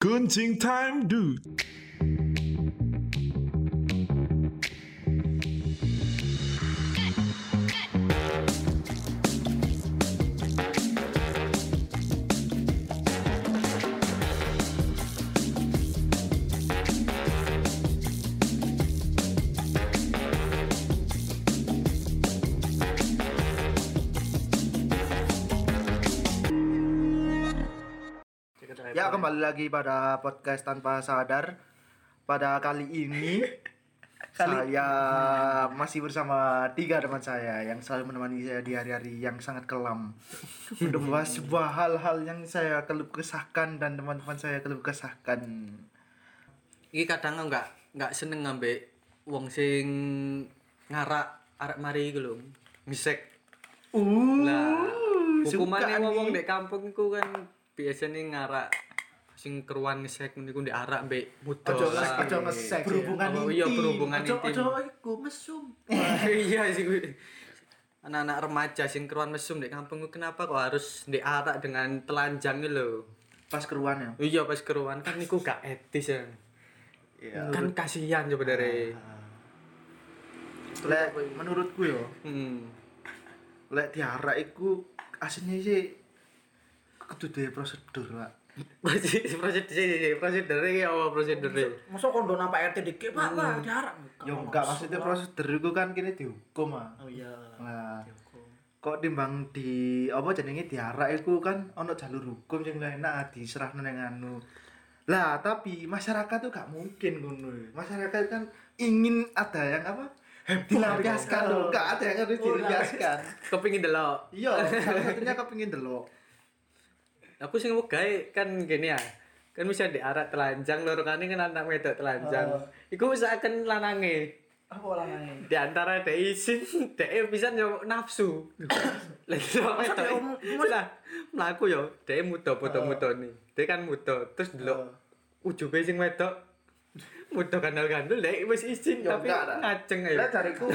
Kunjing time dude. Ya kembali lagi pada podcast tanpa sadar. Pada kali ini saya masih bersama tiga teman saya yang selalu menemani saya di hari-hari yang sangat kelam untuk membahas sebuah hal-hal yang saya keluh kesahkan dan teman-teman saya keluh kesahkan. Iki kadang enggak enggak seneng ngambek wong sing ngarak arek mari iku lho. Ngisek. Uh, Lah, hukumane suka wong nih. dek kampung iku kan biasanya ngarak sing keruan ngisek niku ndek arak mbek muda. Ojo ojo ngesek. Berhubungan Oh, iya, intim. berhubungan Ojo intim. ojo iku mesum. Iya sih gue. Anak-anak remaja sing keruan mesum dek kampung iku kenapa kok harus ndek arak dengan telanjang lho. Pas keruan ya. Iya pas keruan kan niku gak etis ya. Iya. Kan kasihan coba dari. Lek menurutku yo, Hmm. lek diarak iku aslinya sih kudu prosedur, Pak. Prosedur prosedur prosedur iki apa prosedur Masa kondo nampak RT dikit, Pak, Pak, diharap. Ya enggak maksudnya prosedur itu kan kini dihukum ah. Oh iya. Nah, kok timbang di apa jenenge diarak iku kan ono jalur hukum sing enak ah, diserahno nang anu. Lah, tapi masyarakat tuh gak mungkin ngono. Masyarakat kan ingin ada yang apa? dilampiaskan loh, gak ada yang harus dilampiaskan. kepingin delok Iya, salah satunya kepengin delok. Aku sing wegae kan gini ya. Kan bisa diarak telanjang loro kane kan anak wedok telanjang. Iku usahakan lanange. Apa orangnya? di antara dek isin dek bisa yo nafsu. Lagi sama wedok lah mlaku yo dek muda foto-foto nih dek kan muda terus delok ujube sing wedok. Muda gandul-gandul dek wis izin Ya, tapi ngaceng jariku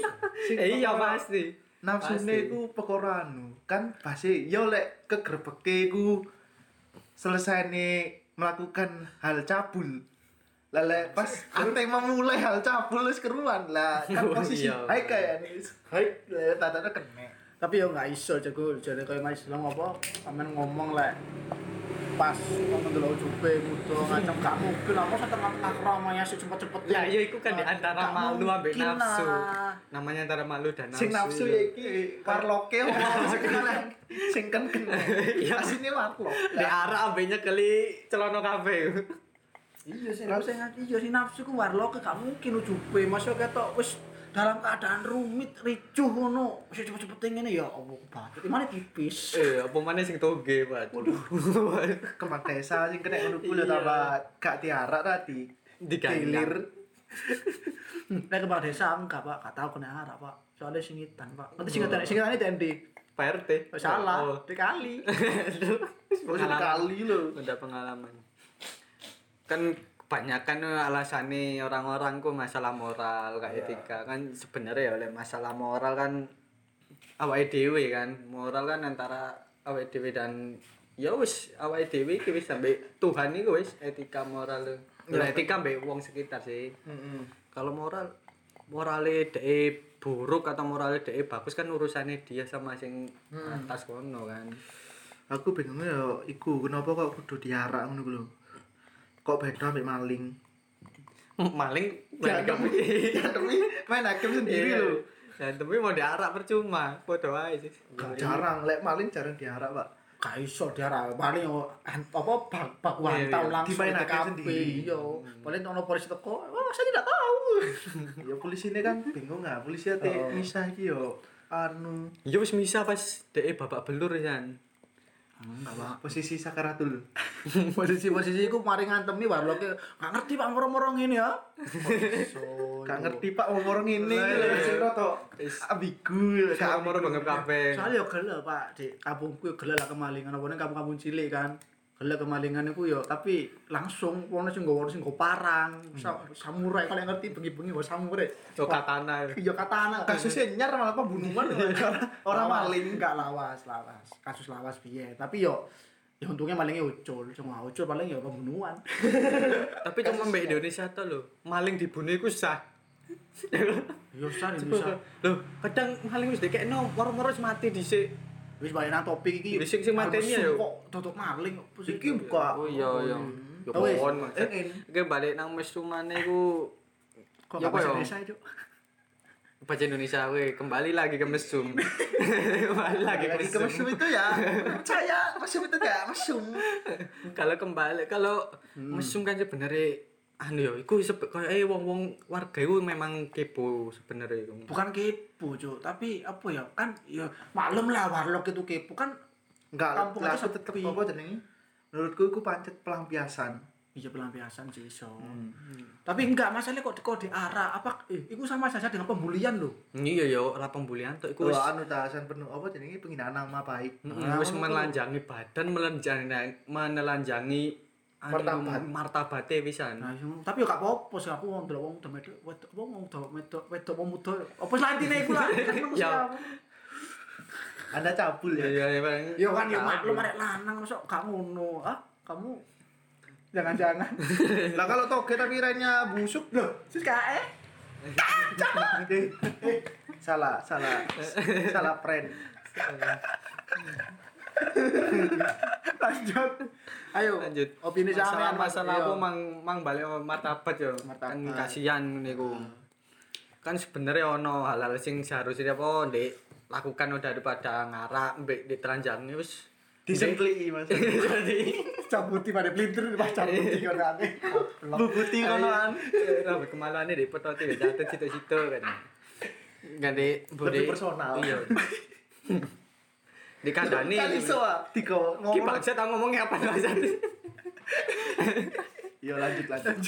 sing iya perkara- pasti nafsune iku perkara anu kan pasti yo lek kegrebeke iku selesai nih melakukan hal cabul. Lah lek pas ate memulai hal cabul wis keruan. Lah kan Oh, posisi hai kayak nih hai lah, tadanya kena Tapi yo nggak iso jago jadi kayak Mas Islam apa amen ngomong lek pas ngomong dulu ujube muda ngacem gak mungkin apa saya tengah akramanya sih cepet-cepet Ya, iya itu kan di antara malu ambek nafsu. Namanya antara malu dan nafsu. sing nafsu ya iki warloke ngomong sing kan kena Iya. asine warlok Di arah ambeknya kali celana kafe. Iya sih, nafsu iya sih nafsu ku warlock gak mungkin ujube. Masa ketok wis dalam keadaan rumit, ricuh ngono. Wis cepet-cepet ngene ya Allah banget. Di mana tipis. Eh, apa mana sing toge, Pak? Waduh. kembang desa sing kena ngono kuwi lho ta Iya. Pak gak diarak tadi Digandang. Gilir. Nek ke desa enggak, Pak. Gak tahu kena arah, Pak. Soalnya singitan, Pak. Nanti singitan, singitan itu di Pak RT. Oh, salah, Oh. dikali. Terus Pengalaman. kali lho Udah pengalaman. Kan kebanyakan alasannya orang-orang ku masalah moral kayak etika kan sebenarnya ya oleh masalah moral kan awake dhewe kan. Moral kan antara awake dhewe dan ya wis awake dhewe iki wis sampai Tuhan iku wis etika moral. Ya etika mbek wong sekitar sih. Kalau moral morale dhek buruk atau morale dhek bagus kan urusannya dia sama sing atas kono kan. Aku bingungnya ya iku kenapa kok kudu diarak ngono lho kok beda ambek maling maling ya demi ya demi main hakim sendiri lho Dan tapi mau diarak percuma, podo aja sih. Jarang lek maling jarang diarak pak Gak iso diarah. Paling yo apa bak bak Iya, wantau iya. langsung Dimain di hakim sendiri. Iya. Paling ono polisi teko, wah saya tidak tahu. ya polisi ini kan bingung nggak polisi ate Oh. misah iki yo anu Ya wis bisa pas dhek babak belur kan. Apa posisi sakaratul. Posisi-posisi iku mari ngantemi warlock gak ngerti Pak moro-moro ngene ya. gak ngerti pak ini Lah, lho sing rada ambigu gak Kamar banget kabeh. Soalnya yo gelo Pak, di kampungku yo gelo lah kemalingan, apa kampung-kampung cilik kan. Gelo kemalingan iku yo tapi langsung ono sing nggawa sing nggawa parang, sa- samurai kalau ngerti bengi-bengi wae samurai. Yo katana. Yo katana. kasusnya nyar malah pembunuhan orang maling enggak lawas, lawas. Kasus lawas piye. Tapi yo Ya untungnya malingnya ucul, cuma ucul paling ya pembunuhan. Tapi cuma mbak Indonesia tuh lho, maling dibunuh iku sah. Ya usah bisa. Loh, kadang maling wis dikekno moro-moro mati dhisik. Wis balik nang topik iki. Wis sing- mateni ya. Kok tutup maling kok. Pusing. Iki buka. Oh iya iya. Ya Oh, wis. pohon Mas. Iki balik nang mesumane iku Kok Ya bahasa ya? Indonesia itu? baca Indonesia we kembali lagi ke mesum. kembali lagi ke mesum mesum. itu ya percaya mesum itu gak mesum kalau kembali kalau mesum kan sebenarnya anu ya iku kayak eh wong-wong warga itu memang kepo sebenarnya iku. Bukan kepo, Cuk, tapi apa ya? Kan ya maklum lah warlock itu kepo kan enggak Kampung lah tetep apa jenenge menurutku itu pancet pelampiasan Iya pelampiasan sih so. Hmm. Tapi enggak masalahnya kok kok diarah apa eh itu sama saja dengan pembulian loh. Iya ya ora pembulian tok iku wis anu tasan penuh apa jenenge penghinaan nama baik Mm, wis menelanjangi badan menelanjangi menelanjangi Martabat. martabate pisan. Nah, iya. tapi yo gak apa-apa sih aku wong delok wong demedok wedok wong wong delok wedok wedok wong muda. Apa lantine iku lah kan manusia. Ya. anda cabul Iya ya iya Bang. Yo kan yo maklum arek lanang mosok gak ngono. Ah, kamu jangan-jangan. lah kalau toge tapi rainya busuk Loh, sis kae. salah salah salah friend Lanjut. Ayo. Lanjut. Opini masalah masalah Iya. apa mang mang balik martabat yo. Martabat. Kan kasihan niku. Kan sebenarnya ono hal-hal sing seharusnya apa ndek lakukan udah daripada ngarak mbek ditelanjangi wis disengkli mas jadi cabuti pada pelintir pas cabuti kan ane. bubuti konoan rambut kemalane di di jatuh situ-situ kan. Ganti Lebih personal. Iya. di kandani kan iso ah tiga Ki ngomong bangsa tau ngomongnya apa bangsat. yo lanjut lanjut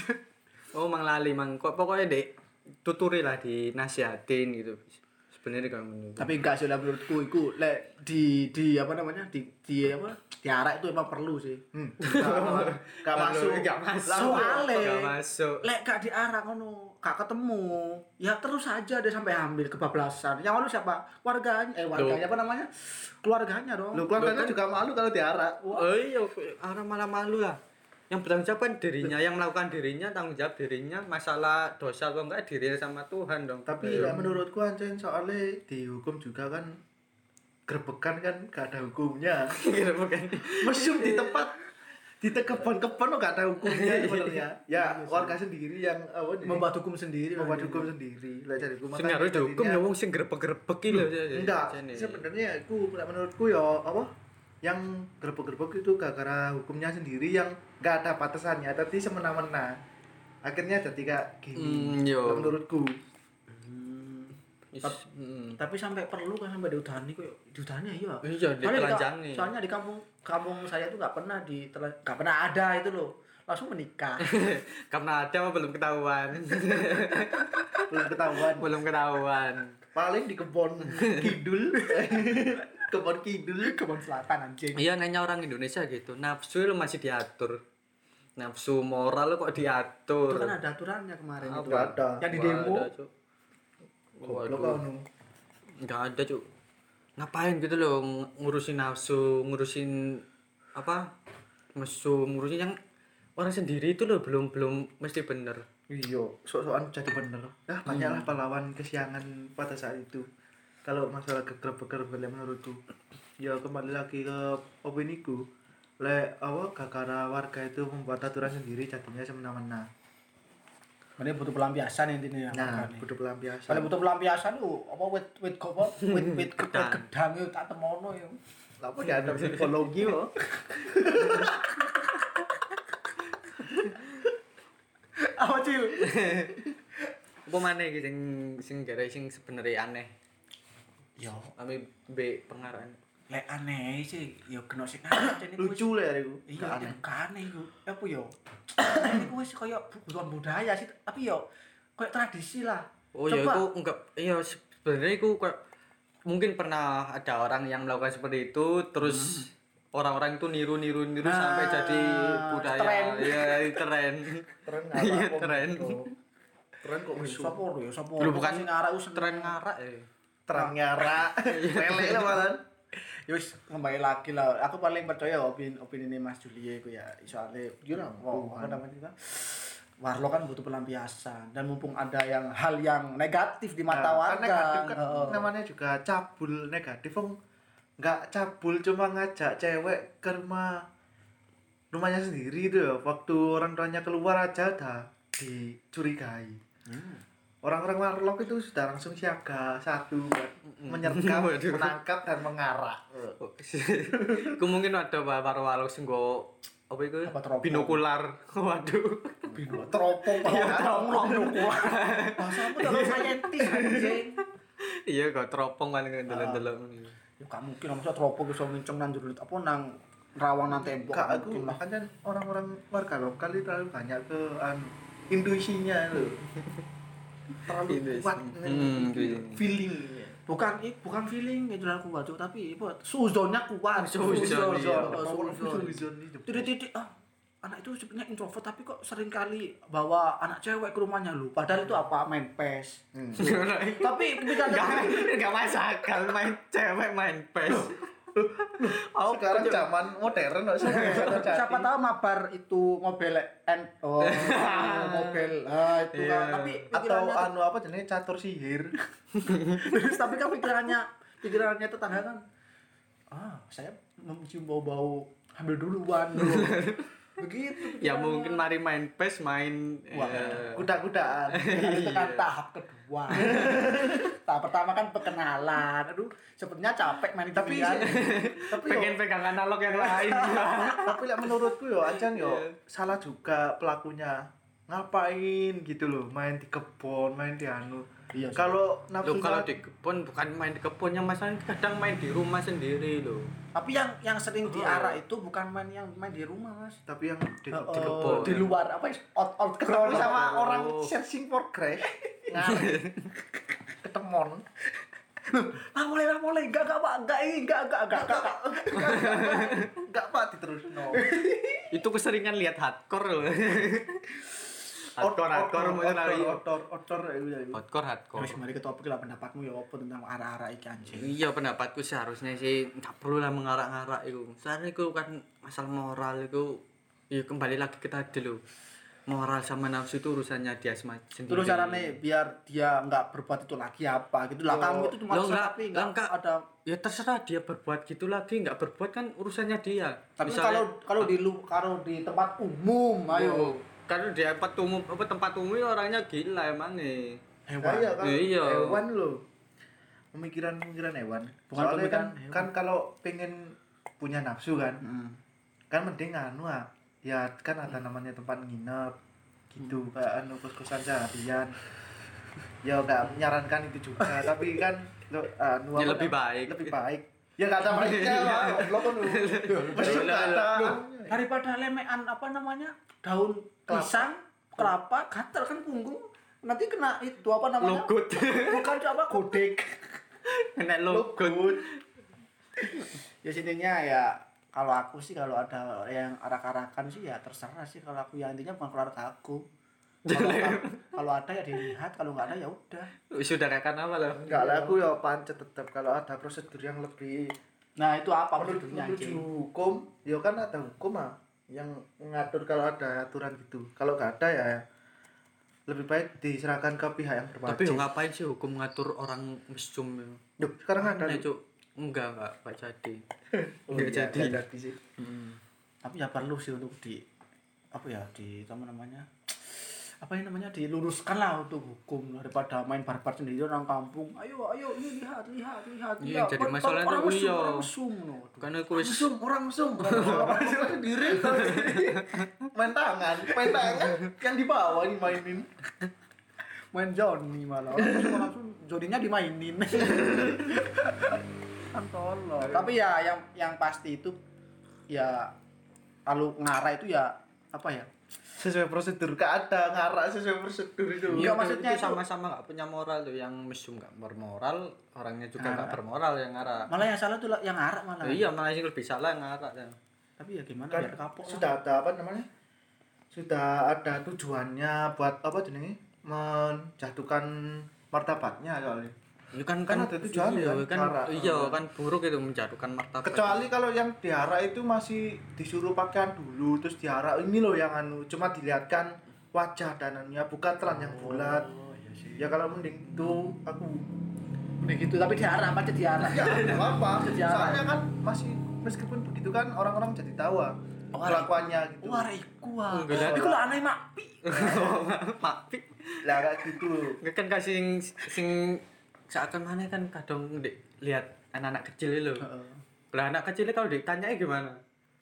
Oh mang lali mang kok pokoknya dek tuturi lah dinasihatin gitu. Sebenarnya kan menurut. Tapi enggak sih lah menurutku iku lek di di apa namanya? di di apa? Diarak itu emang perlu sih. hmm. gak, masuk Gak masuk. Soale Gak masuk. lek gak diarak ngono, gak ketemu, ya terus saja dia sampai hamil kebablasan. Yang malu siapa? Warganya, eh warganya apa namanya? Keluarganya dong. lu keluarganya juga malu kalau diarak Oh iya, orang malah malu lah. Yang bertanggung jawab kan dirinya, yang melakukan dirinya tanggung jawab dirinya, masalah dosa atau enggak dirinya sama Tuhan dong. tapi ya menurutku anjing soalnya dihukum juga kan gerbekan kan gak ada hukumnya bukan. mesum di tempat di kebon-kebon kok gak ada hukumnya sebenarnya ya warga sendiri yang apa nih membuat hukum sendiri. membuat hukum sendiri lah jadi hukum Sing harus dihukum ya wong sing grebek-grebek iki lho. enggak jane. sebenarnya aku menurutku ya apa yang gerbek-gerbek itu gara-gara hukumnya sendiri yang nggak ada batasannya tapi semena-mena akhirnya jadi kayak gini Hmm, yo. Kalau menurutku Is- mm. Tapi sampai perlu kan sampai diudani kok diudani ya. Iya, di, ditelanjangi. soalnya di kampung kampung saya tuh nggak pernah di nggak pernah ada itu loh. Langsung menikah. Karena ada apa belum ketahuan. belum ketahuan belum ketahuan. paling di kebon kidul kebon kidul Kebun selatan anjing. Iya nanya orang Indonesia gitu. Nafsu lu masih diatur. Nafsu moral lu kok diatur. Itu kan ada aturannya kemarin itu. Nggak ada. Yang di demo. ada. Goblok anu Enggak ada, Cuk. Ngapain gitu loh ng- ngurusin nafsu, ngurusin apa? Mesum, ngurusin yang orang sendiri itu loh belum belum mesti bener. iya sok-sokan jadi bener. Ya banyaklah pahlawan kesiangan pada saat itu. Kalau masalah kegerbek-gerbek menurutku. Ya kembali lagi ke opiniku le apa gara warga itu membuat aturan sendiri jadinya semena-mena Ini butuh pelampiasan intinya. nah makanya. butuh pelampiasan Kalau butuh pelampiasan tuh apa wit wit apa wit wit Gedang. gedang itu tak temono ya. apa dia ada psikologi loh Apa cil? Apa mana iki sing sing gara sing sebenarnya aneh. Yo, Tapi B pengarang. Lek aneh sih, yo kena sing aneh ini lucu ya itu Iya, aneh aneh iku. Apa yo? Ini wis kaya butuhan budaya sih, tapi yo kayak tradisi lah. Oh ya Coba. itu enggak iya sebenarnya itu kayak mungkin pernah ada orang yang melakukan seperti itu terus orang-orang itu niru-niru niru Hmm. Nah, sampai jadi budaya tren. iya tren tren Iya, apa tren. tren kok musuh Sopo lho, sopo. Dulu bukan sing arek ku seneng. tren ngarak ya tren ngarak lele lah malah Ya kembali lagi lah. Aku paling percaya opini opini ini Mas Julie itu ya. Soalnya Gila, wow, apa apa namanya itu? Warlo kan butuh pelampiasan dan mumpung ada yang hal yang negatif di mata Nah, kan warga. negatif kan heeh. namanya juga cabul negatif Wong nggak cabul cuma ngajak cewek ke rumah rumahnya sendiri itu ya waktu orang tuanya keluar aja dah dicurigai Hmm. Orang-orang warlock itu sudah langsung siaga satu buat menyergap menangkap dan mengarah Ku mungkin ada waro-waro sing go apa iku? Apa teropong? Binokular. Waduh. bino teropong Iya, teropong lu kuat. Bahasamu terlalu saintis anjing. Iya kok teropong kan ndelok-ndelok ngono. Ya gak mungkin masa teropong bisa nginceng nang jero apa nang rawang nang tembok. Gak aku makanya orang-orang warga lokal itu terlalu banyak ke anu, intuisinya loh terlalu kuat. Hmm, feelingnya bukan i- bukan feeling itu aku kuat tapi suzonnya kuat. Suzon, iya. Suzon itu. titik-titik ah anak itu sebenarnya introvert tapi kok sering kali bawa anak cewek ke rumahnya. Lu padahal itu apa main pes. Hmm. tapi ketika Enggak enggak masuk akal main cewek main PES. Oh, sekarang zaman modern kok siapa, siapa tahu mabar itu mobil N oh mobil ah itu Iya. kan. Tapi atau anu apa jenis catur sihir. Terus tapi kan pikirannya pikirannya tetangga kan ah saya mencium bau-bau hamil duluan begitu ya mungkin mari main PES main Wah, eh, kuda-kudaan. Itu kan tahap kedua tahap pertama kan perkenalan aduh sepertinya capek main Tapi ginian. tapi pengen yo, pegang analog yang lain. tapi lek menurutku yo ajan yo Iya. salah juga pelakunya ngapain gitu loh main di kebun main di anu Iya kalau nafsu kalau di kebun bukan main di kebunnya masalahnya kadang main di rumah sendiri loh. tapi yang yang sering Oh. diarah itu bukan main yang main di rumah mas tapi yang di, Oh, di kebun di luar apa ya out out ketemu sama Oh. orang searching for crash ngarep ketemon ah boleh lah boleh enggak enggak pak enggak ini enggak enggak enggak enggak enggak pak diterus no Itu keseringan lihat hardcore loh. Hardcore hardcore mau lari. otor otor ya Hardcore hardcore. Wis mari ke topik lah pendapatmu ya apa tentang arah-arah iki anjing. Iya pendapatku seharusnya sih nggak perlu lah mengarak-ngarak itu. Soalnya itu kan masalah moral itu ya kembali lagi ke tadi loh. Moral sama nafsu itu urusannya dia sendiri. Terus caranya biar dia enggak berbuat itu lagi apa gitu lah. Kamu itu cuma tapi enggak enggak. ada Ya terserah dia berbuat gitu lagi nggak berbuat kan urusannya dia. tapi Misalnya- kalau kalau di lu kalau di tempat umum ayo Kalau dia tempat umum apa tempat umum ya orangnya gila emang nih. hewan. iya kan Iya. hewan loh pemikiran-pemikiran hewan Bukan soalnya kan pemikiran hewan. kan kalau pengen punya nafsu kan Hmm. kan mending anu ah ya kan ada namanya tempat nginep gitu kayak anu kos-kosan seharian ya nggak menyarankan itu juga tapi kan lo anu Ya, lebih baik. lebih baik ya ada baiknya lah goblok kan mesti ada Daripada lemean apa namanya? daun pisang, kelapa, gatel kan punggung. Nanti kena itu apa namanya? Logut. Bukan apa godek. Kena logut. ya sininya ya kalau aku sih kalau ada yang arak-arakan sih ya terserah sih kalau aku ya intinya bukan keluarga aku kalau, kalau ada ya dilihat kalau nggak ada ya udah Sudah rekan apa loh? nggak lah aku ya pancet tetap kalau ada prosedur yang lebih nah itu apa prosedurnya menurut anjing hukum ya kan ada hukum ah yang mengatur kalau ada aturan gitu kalau nggak ada ya lebih baik diserahkan ke pihak yang berwajib Tapi ngapain sih hukum ngatur orang mesum? ya? Duh, sekarang ada Nah, nih Cuk. Enggak, enggak, enggak jadi. Oh, Enggak iya, jadi. nggak jadi sih Hmm. tapi ya perlu sih untuk di apa ya di apa namanya apa yang namanya diluruskan lah untuk hukum daripada main barbar sendiri orang kampung. Ayo ayo ini lihat lihat lihat. Iya, lihat. jadi tuh mesum, iya. orang mesum no. Karena aku mesum orang mesum. Orang sendiri main tangan main tangan. Yang di bawah dimainin main Johnny malah. Orang mesum langsung Johnny-nya dimainin. Kan tolol. Tapi ya yang yang pasti itu ya kalau ngarah itu ya apa ya sesuai prosedur gak ada ngarak sesuai prosedur itu Iya, maksudnya sama-sama nggak punya moral tuh yang mesum nggak bermoral, orangnya juga nggak Ngarah. bermoral yang ngarah. malah yang salah tuh lah yang ngarah malah iya, malah sih lebih salah yang ngarah kan. tapi ya gimana kan biar kapok lah. sudah ada apa namanya sudah ada tujuannya buat apa jenenge menjatuhkan martabatnya soalnya Ya kan Kan kan ada tujuannya iya, kan, kan iya kan buruk itu menjatuhkan martabat. kecuali kalau yang diarak itu masih disuruh pakaian dulu terus diarak ini loh yang anu cuma dilihatkan wajah dan anunya bukan telan yang bulat Oh, iya sih. ya kalau mending itu aku Begitu tapi diarah apa aja diarah. ya nggak apa Sejarah. soalnya kan masih meskipun begitu kan orang-orang jadi tahu ah, Oh, kelakuannya gitu Wah, iku ah. Enggak ada. Iku lah aneh mak. Mapi. lah kayak gitu Nggak kan kasih sing sing seakan mana kan kadang dek lihat anak-anak kecil itu. Lah anak kecil kalau ditanyai gimana?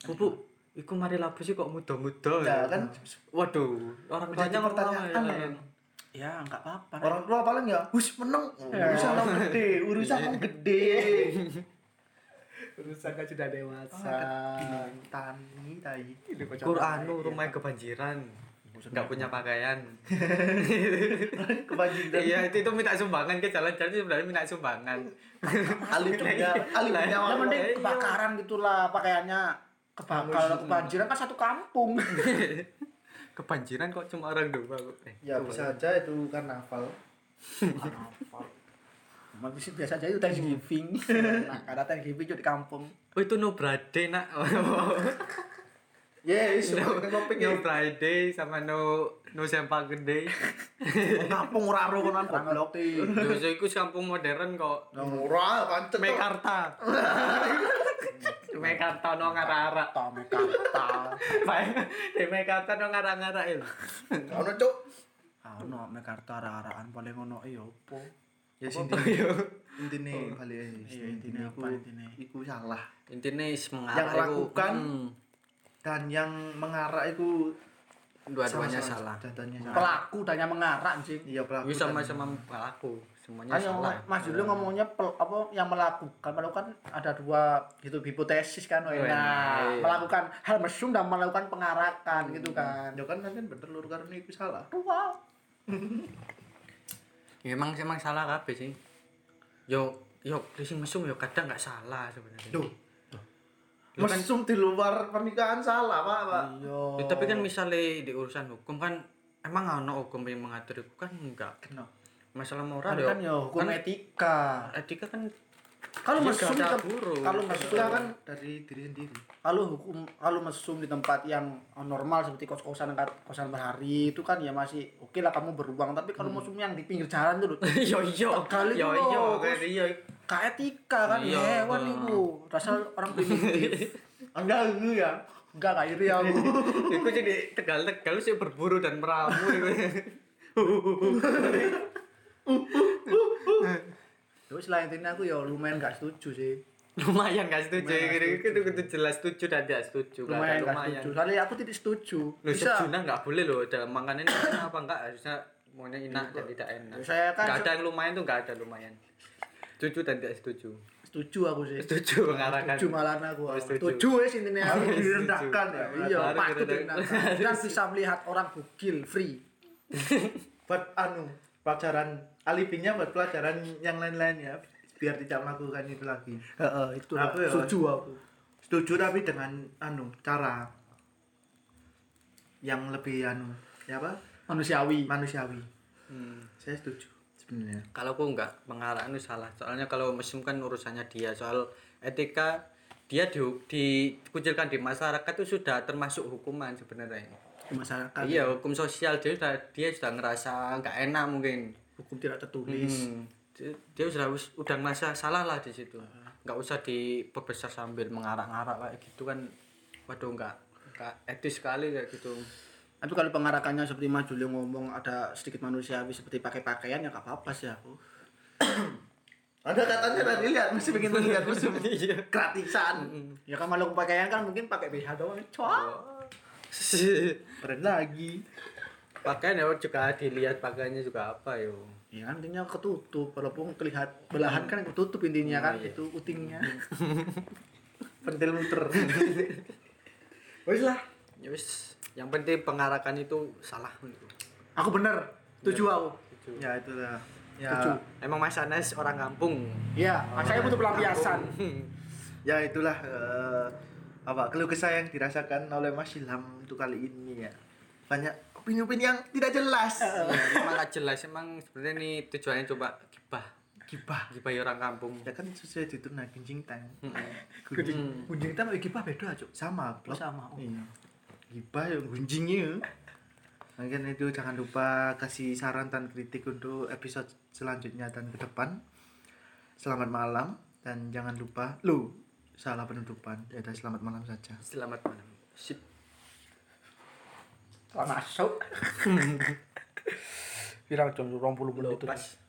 Bubu, iku mari labu sih kok muda-muda. ya kan Waduh, orang tuanya pertanyaan ya? kan. Ya, enggak apa-apa. orang tua paling ya hus menang urusan orang gede urusan orang gede urusan kan sudah dewasa. tani tai Quran rumah kebanjiran. Enggak punya pakaian. kebanjiran Iya, itu itu minta sumbangan ke jalan-jalan itu sebenarnya minta sumbangan. alih punya alih punya Ya mending Iya. kebakaran gitulah pakaiannya kebakar kebanjiran kan satu kampung. Kebanjiran kok cuma orang dua kok. Eh, ya coba. bisa aja itu kan hafal Masih biasa aja itu Thanksgiving. nah, karena Thanksgiving juga di kampung. Oh itu no Friday nak. yes no, topik no Friday sama no no sempak gede. kampung ora ro konan goblok. Dosa iku kampung modern kok. ora pancet kok. Mekarta. Mekarta no ngara-ngara. Kata Mekarta. Bae, di Mekarta no ngara-ngara itu. ono cuk Ah, no Mekarta arah-arahan paling ono iya opo. ya sini intine balik Iya, intine apa intine? iku salah Intinya is yang mengarah iku, lakukan dan yang mengarah itu dua-duanya salah. Dua-duanya salah. Pelaku dan yang mengarah anjing. Iya pelaku. Ini dan- sama-sama pelaku, semuanya yang salah. Mas Julio ngomongnya pel- apa yang melakukan melakukan ada dua gitu hipotesis kan Oh, nah, iya. melakukan hal mesum dan melakukan pengarakan gitu kan Ya kan nanti bener lur karena itu salah. wow Ya, emang emang salah kabeh sih. Yo yo sing mesum yo kadang nggak salah sebenarnya. Duh. Kan- Mesum di luar pernikahan salah, Pak, Pak. iya Ya, tapi kan misalnya di urusan hukum kan emang ono hukum yang mengatur itu kan enggak. Kenapa? Masalah moral ada yo. kan ya hukum kan etika etika kan kalau mesum kalau mesum kan dari diri sendiri. kalau hukum kalau mesum di tempat yang normal seperti kos-kosan kosan berhari itu kan ya masih oke lah kamu beruang. Tapi kalau mesum yang di pinggir jalan tuh yo yo Kali yo itu yo loh, kan gak etika kan Iya. hewan itu. Rasanya orang primitif. Enggak lu ya. enggak gak iri aku. Iku jadi tegal-tegal sih berburu dan meramu iku. Terus selain itu aku ya lumayan gak setuju sih. lumayan gak setuju Lumayan gak itu setuju. itu itu jelas setuju dan tidak setuju Gak Lumayan gak lumayan setuju. Soalnya aku tidak setuju. Loh, Bisa. sejuna nggak boleh loh dalam makan ini apa enggak harusnya maunya enak dan tidak enak Saya kan se- ada yang lumayan tuh nggak ada lumayan setuju dan tidak setuju Setuju aku sih. setuju mengarahkan Setuju malah aku. Oh, setuju. Setuju wes intinya aku Harus direndahkan ya. Iya, Baru patut direndahkan. Dan bisa melihat orang bugil free. Buat anu, pelajaran alibinya buat pelajaran yang lain-lain ya. Biar tidak melakukan itu lagi. Heeh, itu Aku ya. setuju aku. Setuju tapi dengan anu cara yang lebih anu, ya apa? Manusiawi. Manusiawi. Hmm. Saya setuju sebenarnya. kalau aku nggak mengarah itu salah soalnya kalau mesum kan urusannya dia soal etika dia di, dikucilkan di masyarakat itu sudah termasuk hukuman sebenarnya Di masyarakat. iya hukum sosial dia sudah dia sudah ngerasa nggak enak mungkin Hukum tidak tertulis. Hmm. Dia- dia sudah udah ngerasa salah lah di situ nggak usah diperbesar sambil mengarak-ngarak kayak gitu kan waduh nggak nggak etis sekali kayak gitu Tapi kalau pengarakannya seperti Mas Julio ngomong ada sedikit manusiawi seperti pakai pakaian ya gak apa-apa sih aku. Ada katanya tadi lihat masih pengen melihat musuh Iya. gratisan. Ya kan malu pakaian kan mungkin pakai BH doang. Cua. Keren lagi. Pakaian ya juga dilihat pakaiannya juga apa yo Ya kan intinya ketutup walaupun terlihat belahan kan ketutup intinya kan iya. itu utingnya. Pentil muter. Wes lah. ya wis yang penting pengarakan itu salah. Aku bener. Setuju aku. ya itulah. Ya, Setuju. emang Mas Anas orang kampung Iya, saya butuh pelampiasan. ya itulah eh, apa keluh kesah yang dirasakan oleh Mas Ilham untuk kali ini ya. Banyak opini-opini yang tidak jelas. ya, emang gak jelas emang sebenarnya ini tujuannya coba gibah gibah Gibah orang kampung. ya kan sesuai itu nah gunjing gunjing Hmm. Gunjing kita mau gibah beda, Cuk. sama Oh, sama. Oh. iya gibah yang gunjingnya Mungkin itu jangan lupa kasih saran dan kritik untuk episode selanjutnya dan ke depan. Selamat malam dan jangan lupa lu salah penutupan. Ya selamat malam saja. Selamat malam. Sip. Kalau masuk. Pirang jam 20 menit itu. Pas.